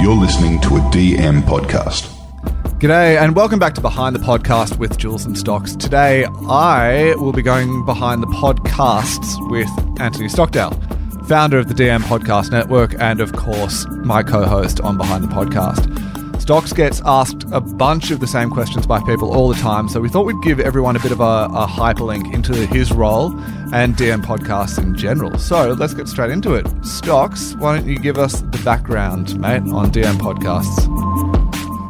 You're listening to a DM podcast. G'day, and welcome back to Behind the Podcast with Jules and Stocks. Today, I will be going behind the podcasts with Anthony Stockdale, founder of the DM Podcast Network, and of course, my co host on Behind the Podcast. Stocks gets asked a bunch of the same questions by people all the time, so we thought we'd give everyone a bit of a, a hyperlink into his role and DM podcasts in general. So let's get straight into it. Stocks, why don't you give us the background, mate, on DM podcasts?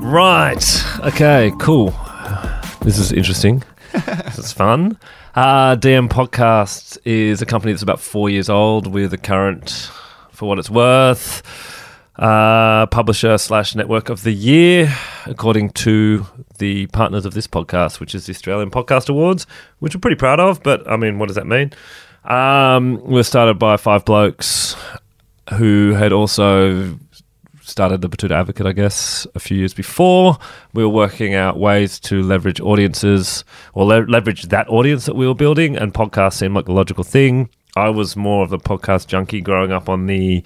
Right. Okay, cool. This is interesting. this is fun. Uh, DM Podcast is a company that's about four years old We're the current, for what it's worth, uh, publisher slash network of the year, according to the partners of this podcast, which is the Australian Podcast Awards, which we're pretty proud of. But I mean, what does that mean? Um, we're started by five blokes who had also started the Betoota Advocate, I guess, a few years before. We were working out ways to leverage audiences or le- leverage that audience that we were building, and podcasts seemed like the logical thing. I was more of a podcast junkie growing up on the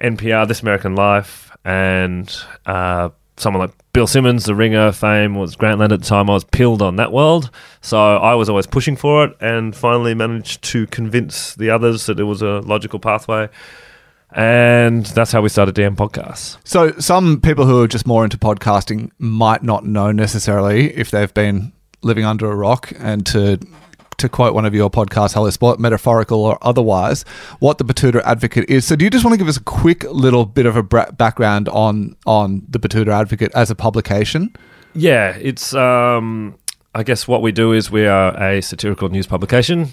NPR, This American Life, and uh, someone like Bill Simmons, the Ringer fame was Grantland at the time. I was pilled on that world, so I was always pushing for it, and finally managed to convince the others that it was a logical pathway. And that's how we started DM Podcasts. So, some people who are just more into podcasting might not know necessarily if they've been living under a rock and to to quote one of your podcasts, Hello Sport, metaphorical or otherwise, what the Betoota Advocate is. So, do you just want to give us a quick little bit of a background on on the Betoota Advocate as a publication? Yeah, it's um, I guess what we do is we are a satirical news publication,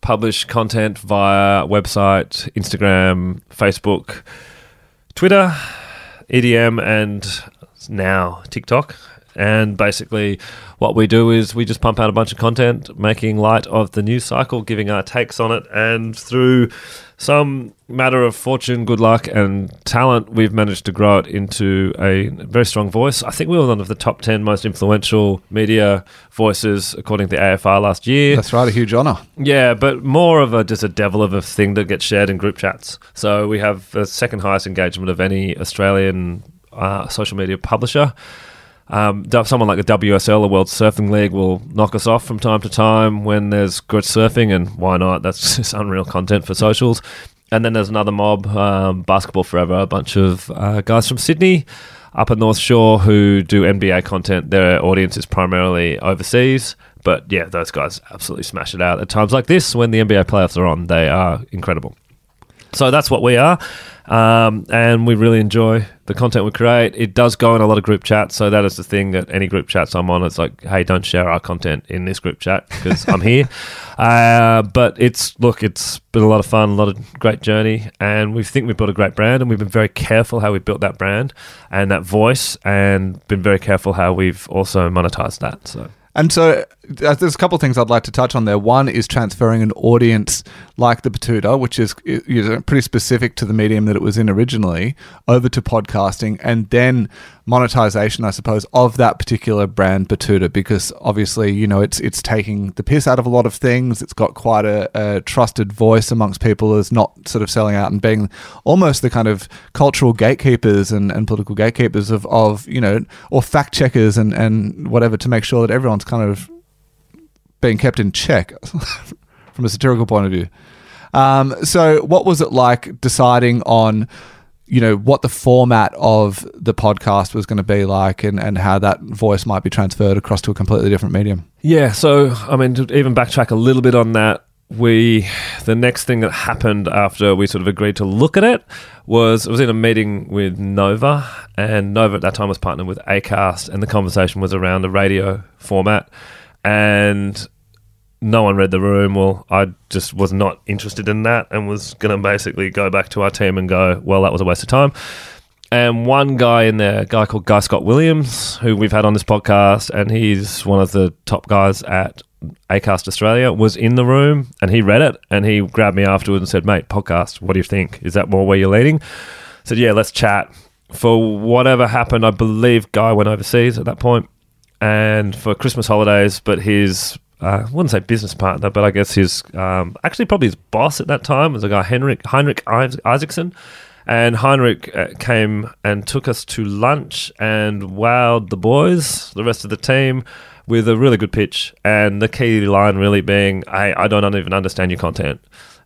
publish content via website, Instagram, Facebook, Twitter, EDM, and now TikTok. And basically, what we do is we just pump out a bunch of content, making light of the news cycle, giving our takes on it, and through some matter of fortune, good luck, and talent, we've managed to grow it into a very strong voice. I think we were one of the top 10 most influential media voices, according to the AFR last year. That's right, a huge honour. Yeah, but more of a just a devil of a thing that gets shared in group chats. So we have the second highest engagement of any Australian uh, social media publisher. Um, someone like the WSL, the World Surfing League, will knock us off from time to time when there's good surfing, and why not? That's just unreal content for socials. And then there's another mob, um, Basketball Forever, a bunch of uh, guys from Sydney, Upper North Shore, who do NBA content. Their audience is primarily overseas. But yeah, those guys absolutely smash it out at times like this when the NBA playoffs are on. They are incredible. So that's what we are. Um, and we really enjoy the content we create. It does go in a lot of group chats, so that is the thing that any group chats I'm on, it's like, hey, don't share our content in this group chat because I'm here. Uh, but it's look, it's been a lot of fun, a lot of great journey, and we think we've built a great brand, and we've been very careful how we built that brand and that voice, and been very careful how we've also monetized that. So. And so uh, there's a couple of things I'd like to touch on there. One is transferring an audience like the Betoota, which is you know, pretty specific to the medium that it was in originally, over to podcasting, and then monetization, I suppose, of that particular brand Betoota, because obviously you know it's it's taking the piss out of a lot of things. It's got quite a, a trusted voice amongst people as not sort of selling out and being almost the kind of cultural gatekeepers and, and political gatekeepers of, of you know or fact checkers and and whatever to make sure that everyone's kind of being kept in check from a satirical point of view. Um, so, what was it like deciding on, you know, what the format of the podcast was going to be like, and and how that voice might be transferred across to a completely different medium? Yeah. So, I mean, to even backtrack a little bit on that, we the next thing that happened after we sort of agreed to look at it was I was in a meeting with Nova, and Nova at that time was partnered with Acast, and the conversation was around the radio format and no one read the room. Well, I just was not interested in that and was going to basically go back to our team and go, well, that was a waste of time. And one guy in there, a guy called Guy Scott Williams, who we've had on this podcast, and he's one of the top guys at Acast Australia, was in the room and he read it and he grabbed me afterwards and said, mate, podcast, what do you think? Is that more where you're leading? I said, yeah, let's chat. For whatever happened, I believe Guy went overseas at that point and for Christmas holidays, but his uh, I wouldn't say business partner, but I guess his um, actually probably his boss at that time was a guy Henrik Heinrich Isaacson, And Heinrich uh, came and took us to lunch and wowed the boys, the rest of the team, with a really good pitch. And the key line really being, hey, I don't even understand your content.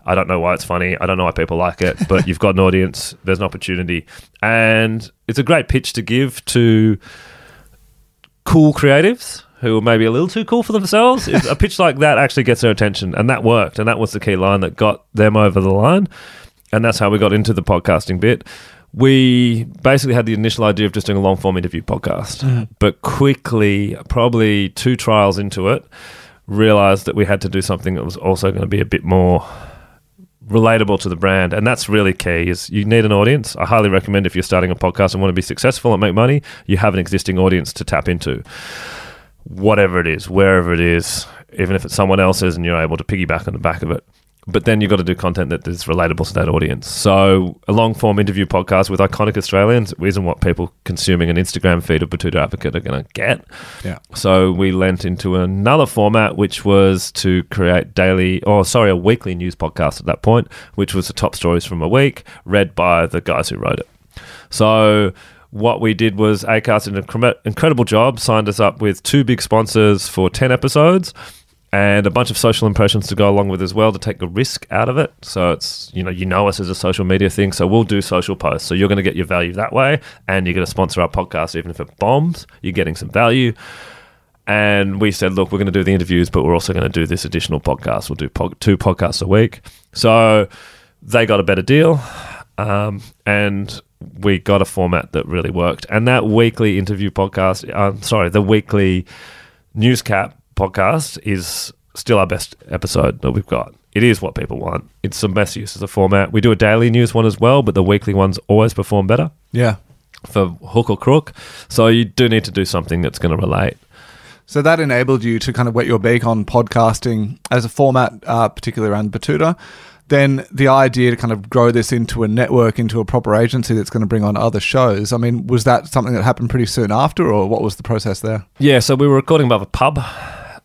I don't know why it's funny. I don't know why people like it, but you've got an audience. There's an opportunity. And it's a great pitch to give to cool creatives who are maybe a little too cool for themselves. A pitch like that actually gets their attention. And that worked. And that was the key line that got them over the line. And that's how we got into the podcasting bit. We basically had the initial idea of just doing a long form interview podcast, but quickly, probably two trials into it, realized that we had to do something that was also going to be a bit more relatable to the brand and that's really key is you need an audience. I highly recommend if you're starting a podcast and want to be successful and make money you have an existing audience to tap into. Whatever it is wherever it is even if it's someone else's and you're able to piggyback on the back of it but then you've got to do content that is relatable to that audience so a long form interview podcast with iconic australians isn't what people consuming an instagram feed of Betoota advocate are going to get Yeah. so we lent into another format, which was to create daily, or sorry, a weekly news podcast at that point, which was the top stories from a week, read by the guys who wrote it. So what we did was Acast did an incredible job, signed us up with two big sponsors for 10 episodes and a bunch of social impressions to go along with as well to take the risk out of it. So it's, you know, you know us as a social media thing, so we'll do social posts. So you're going to get your value that way and you're going to sponsor our podcast even if it bombs, you're getting some value. And we said, look, we're going to do the interviews, but we're also going to do this additional podcast. We'll do po- two podcasts a week. So they got a better deal. Um, and we got a format that really worked. And that weekly interview podcast, uh, sorry, the weekly newscap podcast is still our best episode that we've got. It is what people want. It's the best use as a format. We do a daily news one as well, but the weekly ones always perform better Yeah. for hook or crook. So you do need to do something that's going to relate. So that enabled you to kind of wet your beak on podcasting as a format, uh, particularly around Betoota. Then the idea to kind of grow this into a network, into a proper agency that's going to bring on other shows. I mean, was that something that happened pretty soon after, or what was the process there? Yeah, so we were recording above a pub,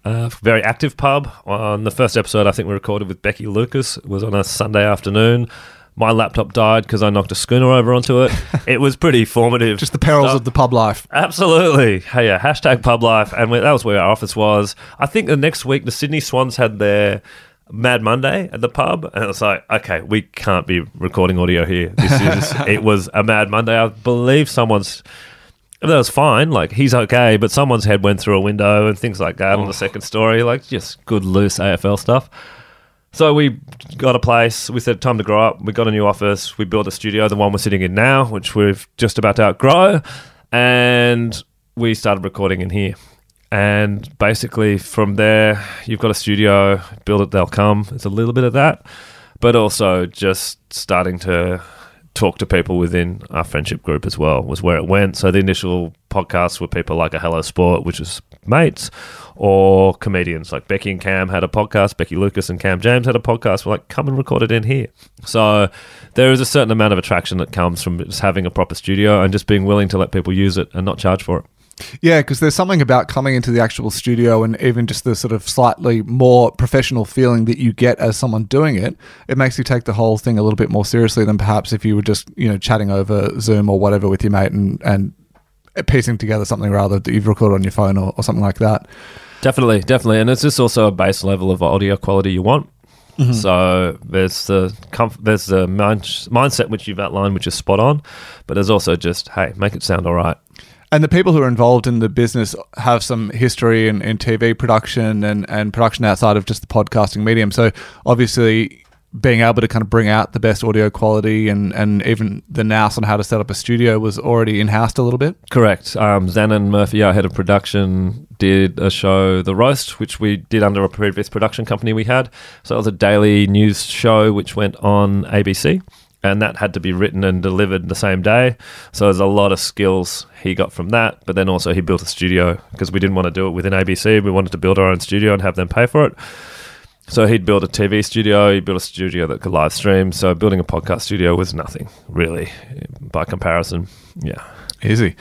a very active pub. On the first episode, I think we recorded with Becky Lucas. It was on a Sunday afternoon. My laptop died because I knocked a schooner over onto it. it was pretty formative. Just the perils stuff. of the pub life. Absolutely. Hey, yeah, hashtag pub life. And we, that was where our office was. I think the next week, the Sydney Swans had their Mad Monday at the pub. And it was like, okay, we can't be recording audio here. This is, it was a Mad Monday. I believe someone's. That was fine. Like, he's okay, but someone's head went through a window and things like that on the oh. second story. Like, just good, loose AFL stuff. So we got a place. We said time to grow up. We got a new office. We built a studio, the one we're sitting in now, which we've just about to outgrow, and we started recording in here. And basically, from there, you've got a studio. Build it, they'll come. It's a little bit of that, but also just starting to talk to people within our friendship group as well was where it went. So the initial podcasts were people like a Hello Sport, which is mates, or comedians like Becky and Cam had a podcast. Becky Lucas and Cam James had a podcast. We're like, come and record it in here. So there is a certain amount of attraction that comes from just having a proper studio and just being willing to let people use it and not charge for it. Yeah, because there's something about coming into the actual studio and even just the sort of slightly more professional feeling that you get as someone doing it. It makes you take the whole thing a little bit more seriously than perhaps if you were just, you know, chatting over Zoom or whatever with your mate and, and piecing together something rather that you've recorded on your phone or, or something like that. Definitely, definitely, and it's just also a base level of audio quality you want. Mm-hmm. So there's the comf- there's the mind- mindset which you've outlined, which is spot on, but there's also just hey, make it sound all right. And the people who are involved in the business have some history in, in TV production and, and production outside of just the podcasting medium. So obviously being able to kind of bring out the best audio quality and, and even the nous on how to set up a studio was already in house a little bit. Correct. Um, Zanon Murphy, our head of production, did a show, The Roast, which we did under a previous production company we had. So it was a daily news show which went on ABC, and that had to be written and delivered the same day. So there's a lot of skills he got from that. But then also he built a studio because we didn't want to do it within ABC. We wanted to build our own studio and have them pay for it. So he'd build a TV studio, he built a studio that could live stream. So building a podcast studio was nothing, really, by comparison. Yeah. Easy.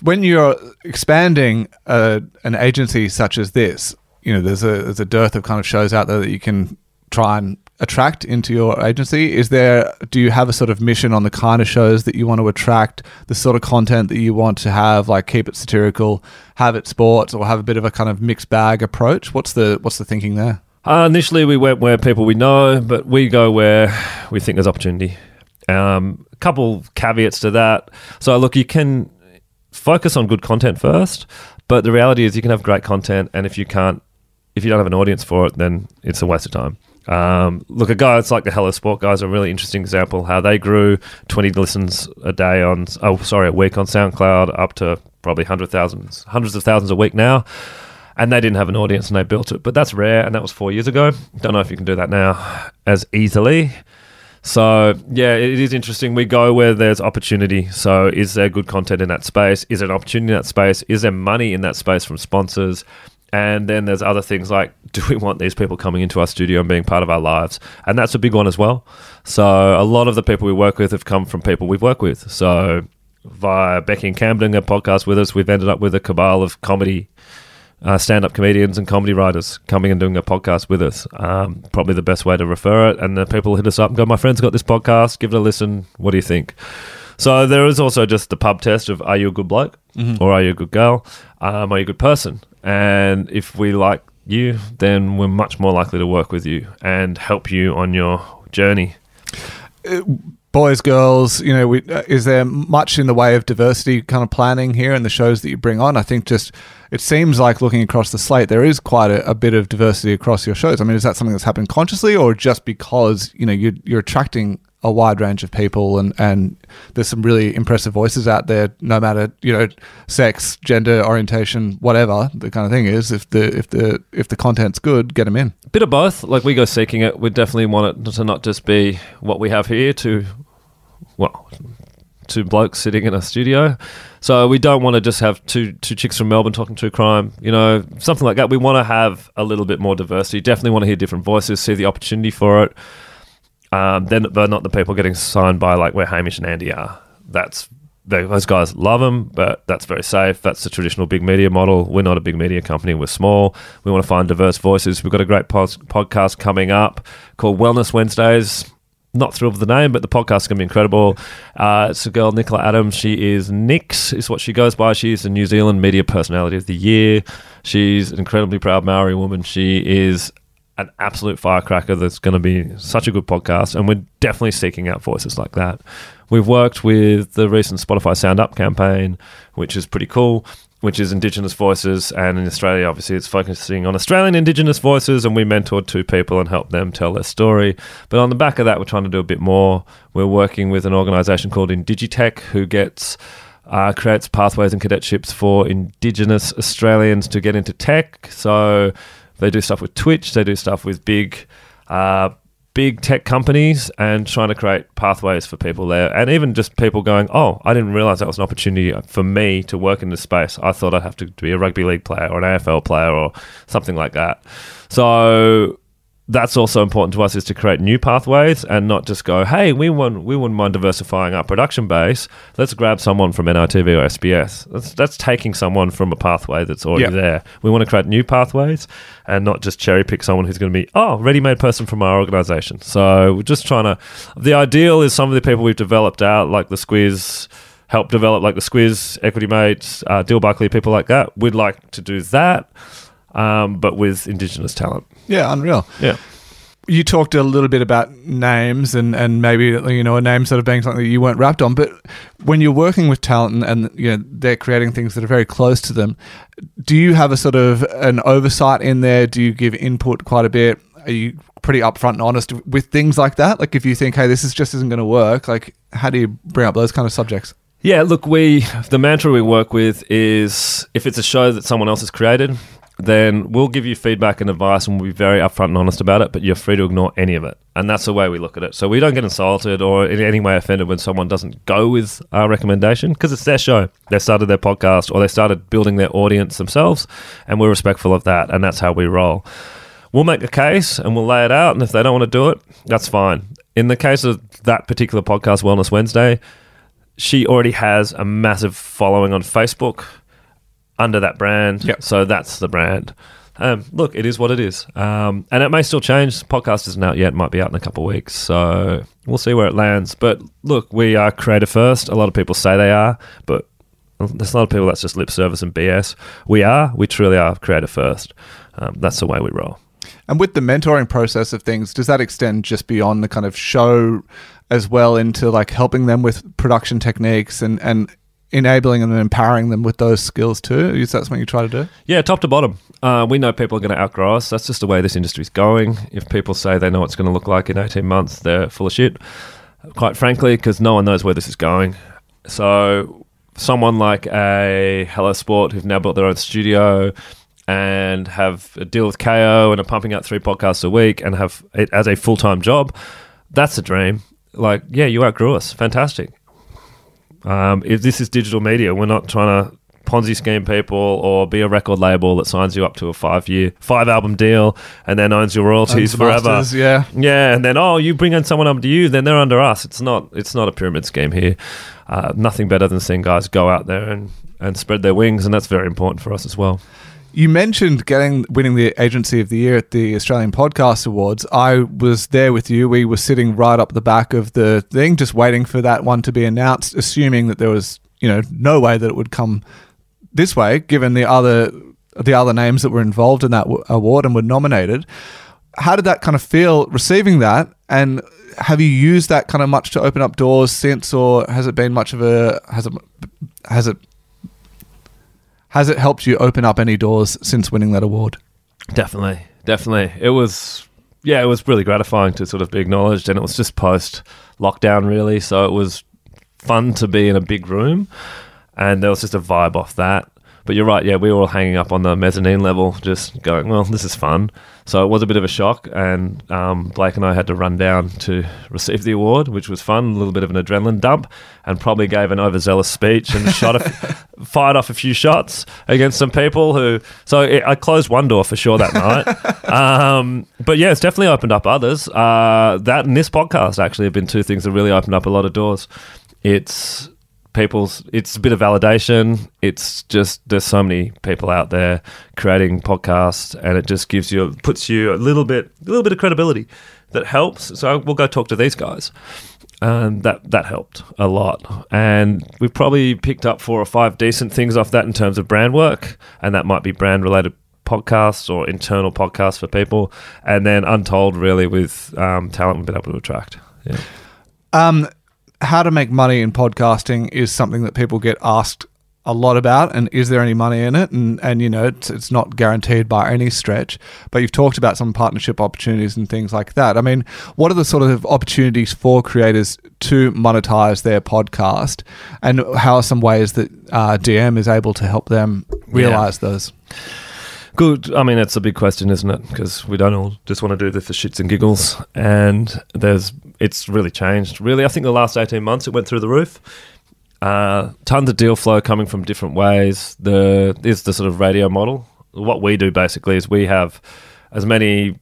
When you're expanding uh, an agency such as this, you know, there's a there's a dearth of kind of shows out there that you can try and attract into your agency? Is there do you have a sort of mission on the kind of shows that you want to attract, the sort of content that you want to have, like keep it satirical, have it sports, or have a bit of a kind of mixed bag approach? What's the what's the thinking there? Uh, initially, we went where people we know, but we go where we think there's opportunity. Um, a couple caveats to that. So, look, you can focus on good content first, but the reality is you can have great content, and if you can't, if you don't have an audience for it, then it's a waste of time. Um, look, a guy it's like the Hello Sport guys, a really interesting example how they grew 20 listens a day on, oh, sorry, a week on SoundCloud up to probably hundred thousands, hundreds of thousands a week now. And they didn't have an audience and they built it. But that's rare, and that was four years ago. Don't know if you can do that now as easily. So, yeah, it is interesting. We go where there's opportunity. So, is there good content in that space? Is there an opportunity in that space? Is there money in that space from sponsors? And then there's other things like, do we want these people coming into our studio and being part of our lives? And that's a big one as well. So, a lot of the people we work with have come from people we've worked with. So, via Becky and Cam doing a podcast with us, we've ended up with a cabal of comedy uh, stand-up comedians and comedy writers coming and doing a podcast with us. Um, probably the best way to refer it. And the people hit us up and go, "My friend's got this podcast. Give it a listen. What do you think?" So there is also just the pub test of are you a good bloke or are you a good girl? Um, are you a good person? And if we like you, then we're much more likely to work with you and help you on your journey. boys, girls, you know, we, uh, is there much in the way of diversity kind of planning here in the shows that you bring on? I think just it seems like looking across the slate, there is quite a, a bit of diversity across your shows. I mean, is that something that's happened consciously, or just because you know you're, you're attracting a wide range of people and and there's some really impressive voices out there, no matter you know sex, gender, orientation, whatever the kind of thing is. If the if the if the content's good, get them in. bit of both. Like we go seeking it. We definitely want it to not just be what we have here to, well, two blokes sitting in a studio. So we don't want to just have two two chicks from Melbourne talking true crime. You know, something like that. We want to have a little bit more diversity. Definitely want to hear different voices, see the opportunity for it. Um, then they're not the people getting signed by like where Hamish and Andy are. That's they, those guys love them, but that's very safe. That's the traditional big media model. We're not a big media company. We're small. We want to find diverse voices. We've got a great pos- podcast coming up called Wellness Wednesdays. Not thrilled with the name, but the podcast is going to be incredible. Uh, it's a girl, Nicola Adams. She is Nix, is what she goes by. She's the New Zealand Media Personality of the Year. She's an incredibly proud Maori woman. She is an absolute firecracker that's going to be such a good podcast. And we're definitely seeking out voices like that. We've worked with the recent Spotify Sound Up campaign, which is pretty cool, which is Indigenous voices. And in Australia, obviously, it's focusing on Australian Indigenous voices. And we mentored two people and helped them tell their story. But on the back of that, we're trying to do a bit more. We're working with an organization called Indigitek, who gets. Uh, creates pathways and cadetships for Indigenous Australians to get into tech. So they do stuff with Twitch. They do stuff with big, uh, big tech companies, and trying to create pathways for people there, and even just people going, "Oh, I didn't realize that was an opportunity for me to work in this space. I thought I'd have to be a rugby league player or an AFL player or something like that." So that's also important to us is to create new pathways and not just go, hey, we want we wouldn't mind diversifying our production base. Let's grab someone from NITV or SBS. That's that's taking someone from a pathway that's already Yeah. there. We want to create new pathways and not just cherry pick someone who's going to be oh ready made person from our organisation. So we're just trying to. The ideal is some of the people we've developed out, like the Squiz. Help develop like the Squiz, Equity Mates, uh, Dill Buckley, people like that. We'd like to do that, um, but with Indigenous talent. Yeah, unreal. Yeah. you talked a little bit about names and, and maybe you know a name sort of being something that you weren't wrapped on but when you're working with talent and, and you know they're creating things that are very close to them do you have a sort of an oversight in there do you give input quite a bit are you pretty upfront and honest with things like that like if you think hey this is just isn't going to work like how do you bring up those kind of subjects Yeah, look, we the mantra we work with is if it's a show that someone else has created, then we'll give you feedback and advice and we'll be very upfront and honest about it, but you're free to ignore any of it. And that's the way we look at it. So we don't get insulted or in any way offended when someone doesn't go with our recommendation because it's their show. They started their podcast or they started building their audience themselves, and we're respectful of that, and that's how we roll. We'll make a case and we'll lay it out, and if they don't want to do it, that's fine. In the case of that particular podcast, Wellness Wednesday, she already has a massive following on Facebook under that brand. Yep. So that's the brand. Um, look, it is what it is, um, and it may still change. Podcast isn't out yet; might be out in a couple of weeks, so we'll see where it lands. But look, we are creator first. A lot of people say they are, but there's a lot of people that's just lip service and BS. We are, we truly are creator first. Um, that's the way we roll. And with the mentoring process of things, does that extend just beyond the kind of show as well into like helping them with production techniques and, and enabling and empowering them with those skills too? Is that something you try to do? Yeah, top to bottom. Uh, we know people are going to outgrow us. That's just the way this industry's going. If people say they know what it's going to look like in 18 months, they're full of shit, quite frankly, because no one knows where this is going. So, someone like a Hello Sport who've now built their own studio and have a deal with KO and are pumping out three podcasts a week and have it as a full time job, that's a dream. Like, yeah, you outgrew us. Fantastic. Um, if this is digital media, we're not trying to Ponzi scheme people or be a record label that signs you up to a five year, five album deal and then owns your royalties forever. masters, yeah. Yeah, and then oh, you bring in someone under you, then they're under us. It's not it's not a pyramid scheme here. Uh, nothing better than seeing guys go out there and, and spread their wings, and that's very important for us as well. You mentioned getting winning the agency of the year at the Australian Podcast Awards. I was there with you. We were sitting right up the back of the thing, just waiting for that one to be announced, assuming that there was, you know, no way that it would come this way, given the other the other names that were involved in that w- award and were nominated. How did that kind of feel receiving that? And have you used that kind of much to open up doors since, or has it been much of a has it has it has it helped you open up any doors since winning that award? Definitely, definitely. It was, yeah, it was really gratifying to sort of be acknowledged, and it was just post lockdown, really. So it was fun to be in a big room, and there was just a vibe off that. But you're right, yeah, we were all hanging up on the mezzanine level, just going, well, this is fun. So it was a bit of a shock, and um, Blake and I had to run down to receive the award, which was fun, a little bit of an adrenaline dump, and probably gave an overzealous speech and shot a, fired off a few shots against some people who. So it, I closed one door for sure that night. um, but yeah, it's definitely opened up others. Uh, that and this podcast actually have been two things that really opened up a lot of doors. It's people's it's a bit of validation. It's just there's so many people out there creating podcasts and it just gives you puts you a little bit a little bit of credibility that helps. So we'll go talk to these guys. And that that helped a lot. And we've probably picked up four or five decent things off that in terms of brand work. And that might be brand related podcasts or internal podcasts for people. And then untold really with um, talent we've been able to attract. Yeah. Um, how to make money in podcasting is something that people get asked a lot about and is there any money in it and and you know it's, it's not guaranteed by any stretch but you've talked about some partnership opportunities and things like that i mean what are the sort of opportunities for creators to monetize their podcast and how are some ways that uh, dm is able to help them realize those Good. I mean, it's a big question, isn't it? Because we don't all just want to do this for shits and giggles. And there's, it's really changed. Really, I think the last 18 months it went through the roof. Uh, tons of deal flow coming from different ways. The is the sort of radio model. What we do basically is we have as many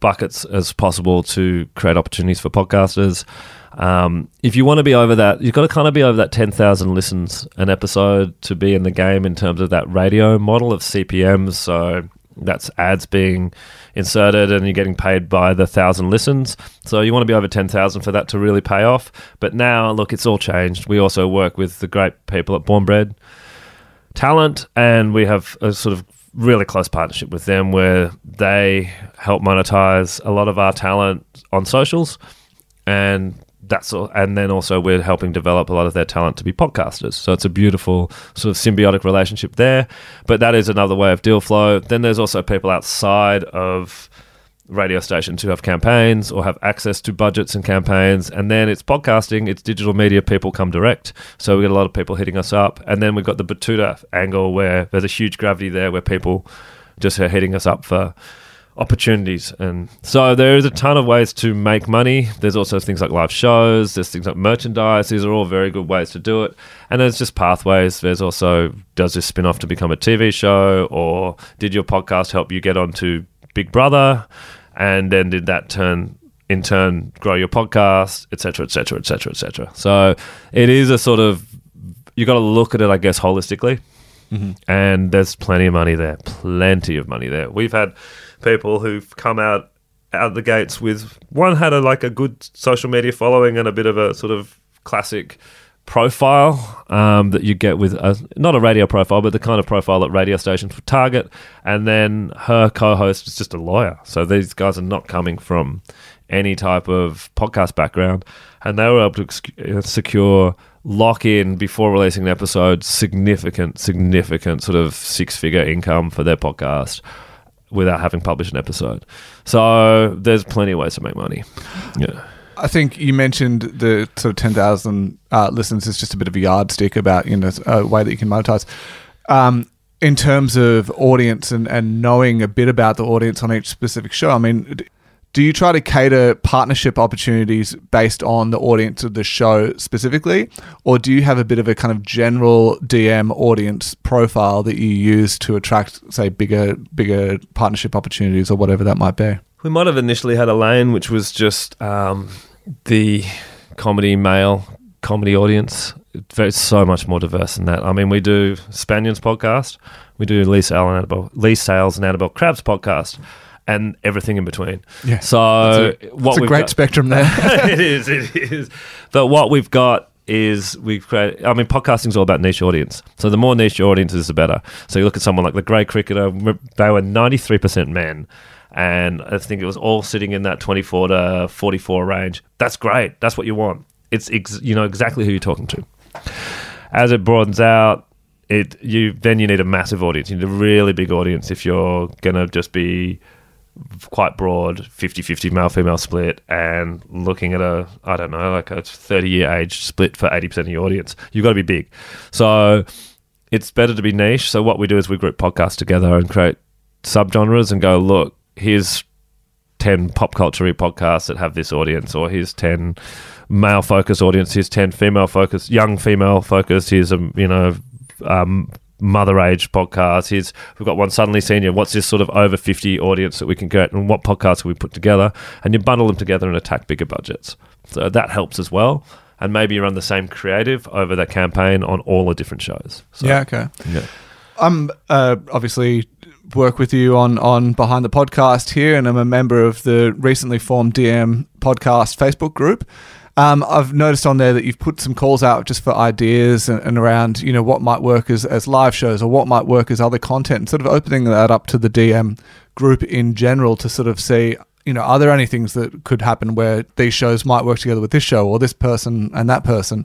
buckets as possible to create opportunities for podcasters. Um, if you want to be over that, you've got to kind of be over that 10,000 listens an episode to be in the game in terms of that radio model of CPMs. So that's ads being inserted and you're getting paid by the thousand listens. So you want to be over 10,000 for that to really pay off. But now, look, it's all changed. We also work with the great people at Born Bred Talent and we have a sort of really close partnership with them where they help monetize a lot of our talent on socials and that's all, and then also we're helping develop a lot of their talent to be podcasters. So it's a beautiful sort of symbiotic relationship there. But that is another way of deal flow. Then there's also people outside of radio stations who have campaigns or have access to budgets and campaigns. And then it's podcasting, it's digital media, people come direct. So we get a lot of people hitting us up. And then we've got the Betoota angle where there's a huge gravity there where people just are hitting us up for opportunities. And so there's a ton of ways to make money. There's also things like live shows, there's things like merchandise. These are all very good ways to do it. And there's just pathways. There's also does this spin off to become a TV show or did your podcast help you get onto Big Brother? And then did that turn in turn grow your podcast, etc., etc., etc., etc. So it is a sort of you got to look at it, I guess, holistically. Mm-hmm. and there's plenty of money there, plenty of money there. We've had people who've come out out the gates with one had a like a good social media following and a bit of a sort of classic profile um, that you get with a, not a radio profile, but the kind of profile that radio stations would target. And then her co-host is just a lawyer, so these guys are not coming from any type of podcast background, and they were able to uh, secure lock in before releasing an episode significant, significant sort of six figure income for their podcast without having published an episode. So there's plenty of ways to make money. Yeah. I think you mentioned the sort of 10,000 uh, listeners is just a bit of a yardstick about, you know, a way that you can monetize. Um, in terms of audience and, and knowing a bit about the audience on each specific show, I mean, do you try to cater partnership opportunities based on the audience of the show specifically? Or do you have a bit of a kind of general DM audience profile that you use to attract, say, bigger, bigger partnership opportunities or whatever that might be? We might have initially had a lane which was just um, the comedy male comedy audience. It's so much more diverse than that. I mean, we do Spaniards podcast, we do Leigh Sales and Annabel, Sales and Annabel Crabb's podcast, and everything in between. Yeah. So It's what a great got- spectrum there. it is. It is. But what we've got is we've created. I mean, podcasting's all about niche audience. So the more niche your audience is, the better. So you look at someone like the Grade Cricketer. They were ninety three percent men, and I think it was all sitting in that twenty four to forty four range. That's great. That's what you want. It's ex- you know exactly who you're talking to. As it broadens out. It you then you need a massive audience. You need a really big audience if you're gonna just be quite broad 50-50 male female split and looking at a i don't know like a 30 year age split for 80% of your audience you've got to be big. So it's better to be niche. So what we do is we group podcasts together and create subgenres and go look here's 10 pop culture podcasts that have this audience or here's 10 male focused audience here's 10 female focused young female focused here's a you know um, mother age podcast here's we've got one suddenly senior what's this sort of over 50 audience that we can get and what podcasts can we put together and you bundle them together and attack bigger budgets so that helps as well and maybe you run the same creative over that campaign on all the different shows so, yeah, okay. yeah. I'm uh, obviously work with you on on behind the podcast here, and I'm a member of the recently formed DM podcast Facebook group. Um, I've noticed on there that you've put some calls out just for ideas and, and around you know what might work as, as live shows or what might work as other content, sort of opening that up to the DM group in general to sort of see you know are there any things that could happen where these shows might work together with this show or this person and that person.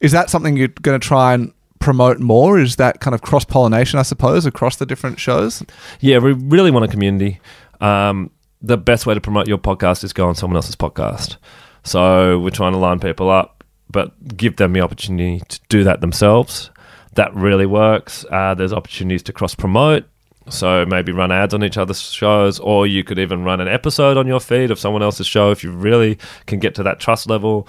Is that something you're going to try and promote more? Is that kind of cross pollination, I suppose, across the different shows? Yeah, we really want a community. Um, the best way to promote your podcast is go on someone else's podcast. So we're trying to line people up, but give them the opportunity to do that themselves. That really works. Uh, there's opportunities to cross promote. So maybe run ads on each other's shows, or you could even run an episode on your feed of someone else's show if you really can get to that trust level.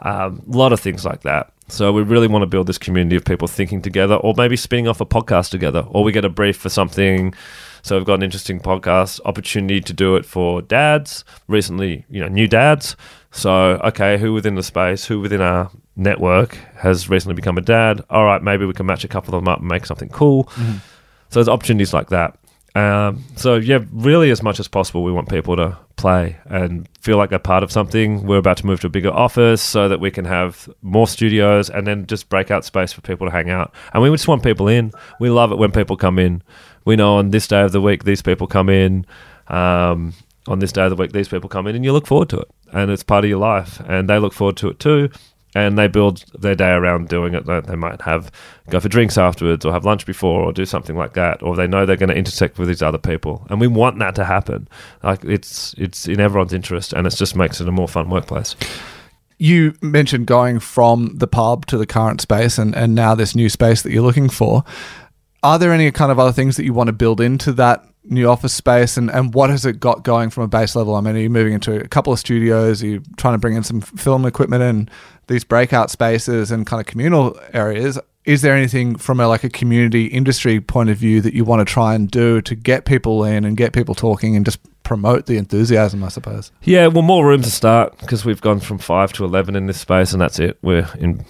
Um, a lot of things like that. So we really want to build this community of people thinking together, or maybe spinning off a podcast together, or we get a brief for something. So we've got an interesting podcast opportunity to do it for dads recently, you know, new dads. So okay, who within the space, who within our network has recently become a dad? All right, maybe we can match a couple of them up and make something cool. So there's opportunities like that. Um, so yeah, really, as much as possible, we want people to play and feel like they're part of something. We're about to move to a bigger office so that we can have more studios and then just break out space for people to hang out. And we just want people in. We love it when people come in. We know on this day of the week these people come in. Um, on this day of the week these people come in, and you look forward to it, and it's part of your life, and they look forward to it too and they build their day around doing it. They- might have go for drinks afterwards, or have lunch before, or do something like that, or they know they're going to intersect with these other people, and we want that to happen. Like it's it's in everyone's interest, and it just makes it a more fun workplace. You mentioned going from the pub to the current space and, and now this new space that you're looking for. Are there any kind of other things that you want to build into that new office space and, and what has it got going from a base level? I mean, are you moving into a couple of studios? Are you trying to bring in some film equipment and these breakout spaces and kind of communal areas? Is there anything from a like a community industry point of view that you want to try and do to get people in and get people talking and just promote the enthusiasm, I suppose? Yeah, well, more room to start because we've gone from five to eleven in this space, and that's it. We're in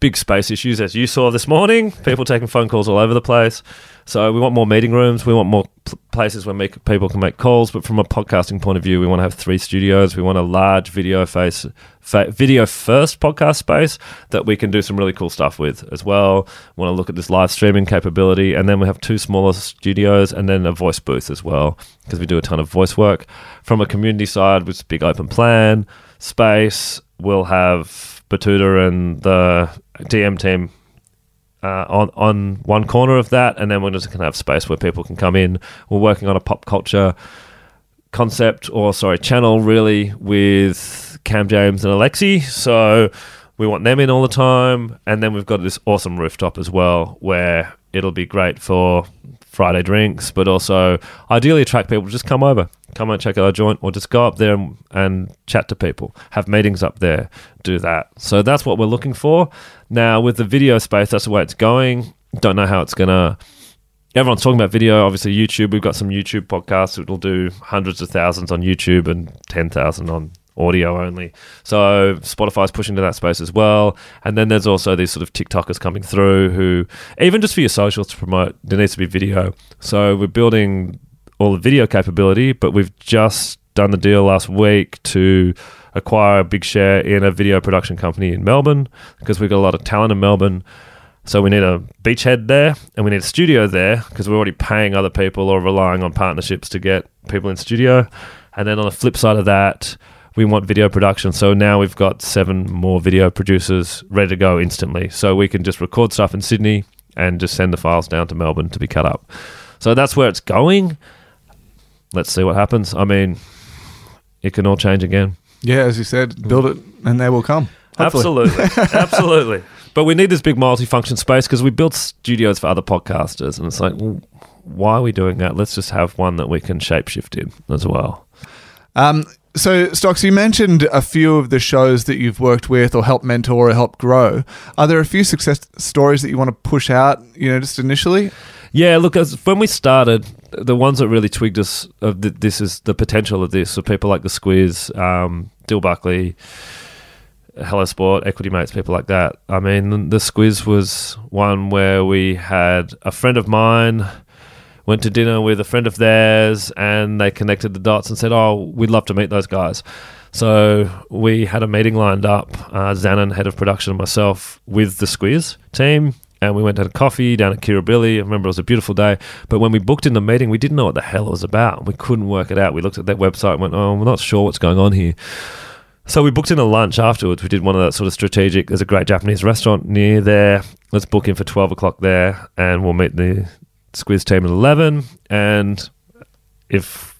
big space issues, as you saw this morning. People taking phone calls all over the place. So we want more meeting rooms. We want more pl- places where make, people can make calls. But from a podcasting point of view, we want to have three studios. We want a large video face, fa- video first podcast space that we can do some really cool stuff with as well. We want to look at this live streaming capability, and then we have two smaller studios and then a voice booth as well because we do a ton of voice work. From a community side, with big open plan space, we'll have Betoota and the DM team uh, on on one corner of that, and then we're just going to have space where people can come in. We're working on a pop culture concept, or sorry, channel really with Cam James and Alexi. So we want them in all the time, and then we've got this awesome rooftop as well, where it'll be great for Friday drinks, but also ideally attract people to just come over, come and check out our joint, or just go up there and, and chat to people, have meetings up there, do that. So that's what we're looking for. Now, with the video space, that's the way it's going. Don't know how it's going to. Everyone's talking about video. Obviously, YouTube. We've got some YouTube podcasts. It'll do hundreds of thousands on YouTube and 10,000 on audio only. So Spotify's pushing to that space as well. And then there's also these sort of TikTokers coming through who, even just for your socials to promote, there needs to be video. So we're building all the video capability, but we've just done the deal last week to acquire a big share in a video production company in Melbourne because we've got a lot of talent in Melbourne. So we need a beachhead there and we need a studio there because we're already paying other people or relying on partnerships to get people in studio. And then on the flip side of that, we want video production. So now we've got seven more video producers ready to go instantly. So we can just record stuff in Sydney and just send the files down to Melbourne to be cut up. So that's where it's going. Let's see what happens. I mean, it can all change again. Yeah, as you said, build it and they will come. Hopefully. Absolutely. Absolutely. But we need this big multifunction space because we built studios for other podcasters. And it's like, well, why are we doing that? Let's just have one that we can shapeshift in as well. Um, so, Stocks, you mentioned a few of the shows that you've worked with or helped mentor or help grow. Are there a few success stories that you want to push out, you know, just initially? Yeah, look, as when we started, the ones that really twigged us of th- this is the potential of this. So people like the Squiz, um, Dill Buckley, Hello Sport, Equity Mates, people like that. I mean, the Squiz was one where we had a friend of mine went to dinner with a friend of theirs, and they connected the dots and said, "Oh, we'd love to meet those guys." So we had a meeting lined up, uh, Zanin, head of production, and myself, with the Squiz team, and we went to coffee down at Kirribilli. I remember it was a beautiful day. But when we booked in the meeting, we didn't know what the hell it was about. We couldn't work it out. We looked at that website and went, oh, we're not sure what's going on here. So we booked in a lunch afterwards. We did one of that sort of strategic. There's a great Japanese restaurant near there. Let's book in for 12 o'clock there and we'll meet the Squiz team at 11. And if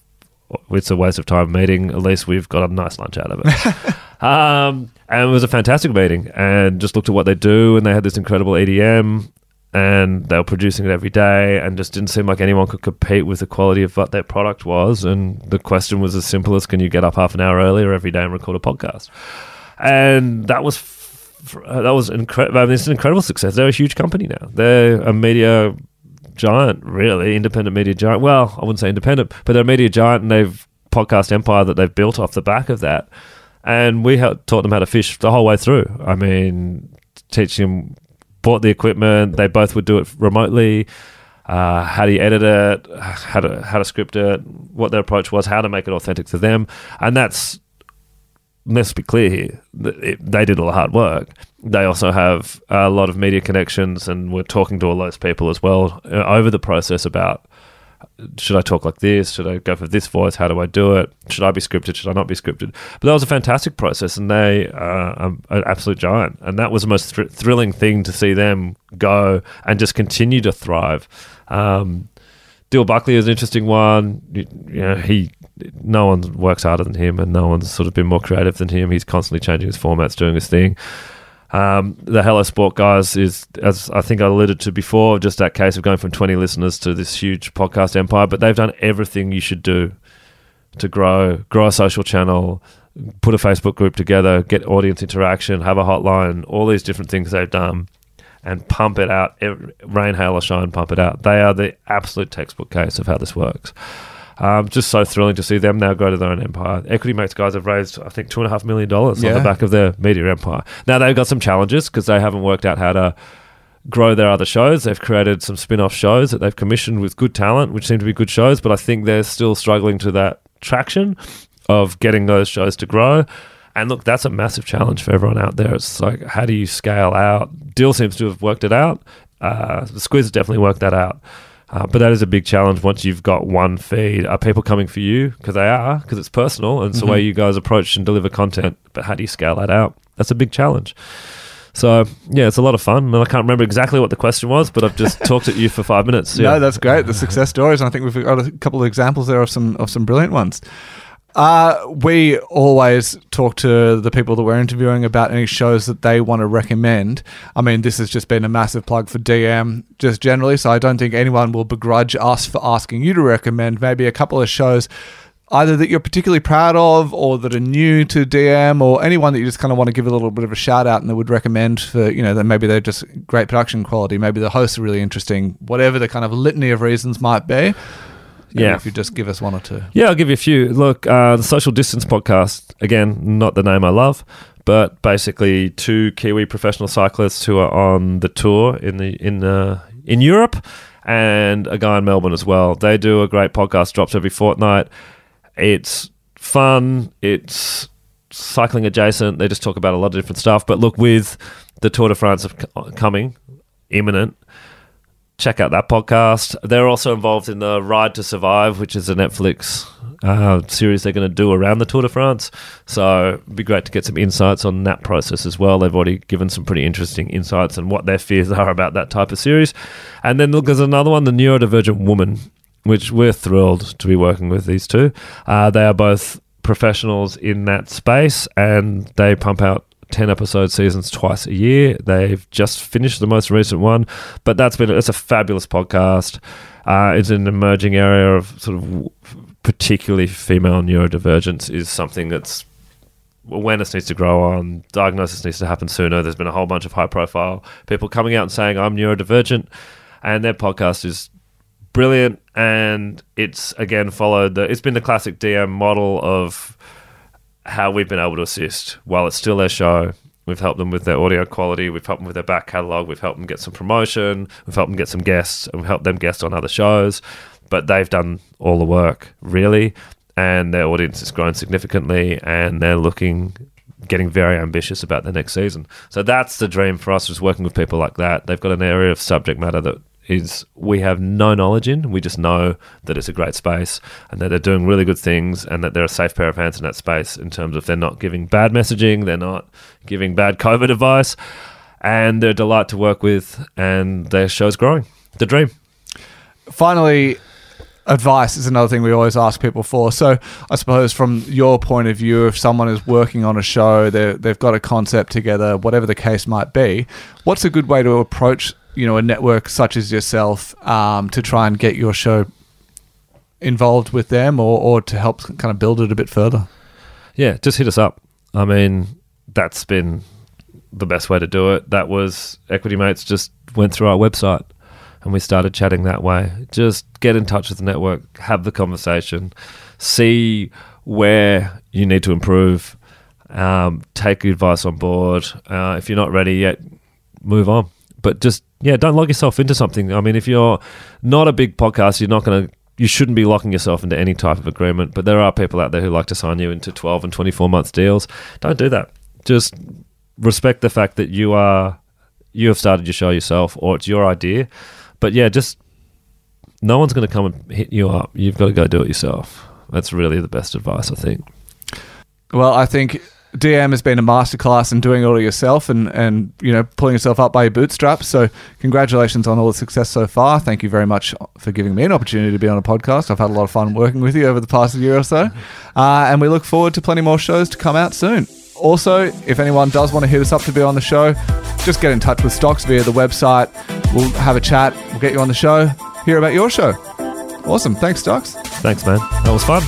it's a waste of time meeting, at least we've got a nice lunch out of it. um, and it was a fantastic meeting and just looked at what they do and they had this incredible EDM and they were producing it every day and just didn't seem like anyone could compete with the quality of what their product was and the question was as simple as can you get up half an hour earlier every day and record a podcast and that was f- that was incredible I mean, it's an incredible success they're a huge company now they're a media giant really independent media giant well I wouldn't say independent but they're a media giant and they've podcast empire that they've built off the back of that and we ha- taught them how to fish the whole way through I mean teaching them bought the equipment. They both would do it remotely. Uh, how do you edit it? How to how to script it? What their approach was? How to make it authentic to them? And that's let's be clear here. It, they did all the hard work. They also have a lot of media connections, and we're talking to all those people as well uh, over the process about should I talk like this? Should I go for this voice? How do I do it? Should I be scripted? Should I not be scripted? But that was a fantastic process, and they are an absolute giant. And that was the most thr- thrilling thing to see them go and just continue to thrive. Um, Dill Buckley is an interesting one. You, you know, he no one works harder than him, and no one's sort of been more creative than him. He's constantly changing his formats, doing his thing. Um, the Hello Sport guys is, as I think I alluded to before, just that case of going from 20 listeners to this huge podcast empire. But they've done everything you should do to grow, grow a social channel, put a Facebook group together, get audience interaction, have a hotline, all these different things they've done, and pump it out. Rain, hail, or shine, pump it out. They are the absolute textbook case of how this works. Um, just so thrilling to see them now go to their own empire. Equity Mates guys have raised, I think, two and a half million dollars on the back of their media empire. Now they've got some challenges because they haven't worked out how to grow their other shows. They've created some spin-off shows that they've commissioned with good talent, which seem to be good shows, but I think they're still struggling to that traction of getting those shows to grow. And look, that's a massive challenge for everyone out there. It's like, how do you scale out? Deal seems to have worked it out. Uh, the Squiz definitely worked that out. Uh, but that is a big challenge once you've got one feed. Are people coming for you? Because they are, because it's personal and it's the way you guys approach and deliver content. But how do you scale that out? That's a big challenge. So, yeah, it's a lot of fun. And I can't remember exactly what the question was, but I've just talked at you for five minutes. Yeah. No, that's great. The success stories. And I think we've got a couple of examples there of some of some brilliant ones. Uh, we always talk to the people that we're interviewing about any shows that they want to recommend. I mean, this has just been a massive plug for DM just generally, so I don't think anyone will begrudge us for asking you to recommend maybe a couple of shows either that you're particularly proud of or that are new to DM or anyone that you just kind of want to give a little bit of a shout out and that would recommend for, you know, that maybe they're just great production quality, maybe the hosts are really interesting, whatever the kind of litany of reasons might be. Maybe Yeah. If you just give us one or two. Yeah, I'll give you a few. Look, uh, the Social Distance podcast, again, not the name I love, but basically two Kiwi professional cyclists who are on the tour in the in uh, in Europe, and a guy in Melbourne as well. They do a great podcast, drops every fortnight. It's fun. It's cycling adjacent. They just talk about a lot of different stuff. But look, with the Tour de France coming imminent, check out that podcast. They're also involved in the Ride to Survive, which is a Netflix uh, series they're going to do around the Tour de France. So it'd be great to get some insights on that process as well. They've already given some pretty interesting insights and what their fears are about that type of series. And then look, there's another one, The Neurodivergent Woman, which we're thrilled to be working with these two. Uh, they are both professionals in that space and they pump out 10 episode seasons twice a year. They've just finished the most recent one, but that's been it's a fabulous podcast. Uh, it's an emerging area of sort of particularly female neurodivergence is something that's awareness needs to grow on, diagnosis needs to happen sooner. There's been a whole bunch of high profile people coming out and saying I'm neurodivergent and their podcast is brilliant and it's again followed the it's been the classic DM model of how we've been able to assist while it's still their show. We've helped them with their audio quality. We've helped them with their back catalogue. We've helped them get some promotion. We've helped them get some guests, and we've helped them guest on other shows. But they've done all the work, really, and their audience has grown significantly, and they're looking, getting very ambitious about the next season. So that's the dream for us, is working with people like that. They've got an area of subject matter that is we have no knowledge in. We just know that it's a great space and that they're doing really good things and that they're a safe pair of hands in that space in terms of they're not giving bad messaging, they're not giving bad COVID advice, and they're a delight to work with and their show's growing. The dream. Finally, advice is another thing we always ask people for. So, I suppose from your point of view, if someone is working on a show, they've got a concept together, whatever the case might be, what's a good way to approach, you know, a network such as yourself um, to try and get your show involved with them, or, or to help kind of build it a bit further? Yeah, just hit us up. I mean, that's been the best way to do it. That was Equity Mates just went through our website and we started chatting that way. Just get in touch with the network, have the conversation, see where you need to improve, um, take advice on board. Uh, if you're not ready yet, move on. But just yeah, don't lock yourself into something. I mean, if you're not a big podcast, you're not going to. You shouldn't be locking yourself into any type of agreement. But there are people out there who like to sign you into 12 and 24 months deals. Don't do that. Just respect the fact that you are you have started your show yourself or it's your idea. But yeah, just no one's going to come and hit you up. You've got to go do it yourself. That's really the best advice, I think. Well, I think DM has been a masterclass in doing it all yourself and, and you know pulling yourself up by your bootstraps. So congratulations on all the success so far. Thank you very much for giving me an opportunity to be on a podcast. I've had a lot of fun working with you over the past year or so, uh, and we look forward to plenty more shows to come out soon. Also, if anyone does want to hit us up to be on the show, just get in touch with Stocks via the website. We'll have a chat. We'll get you on the show. Hear about your show. Awesome. Thanks, Stocks. Thanks, man. That was fun.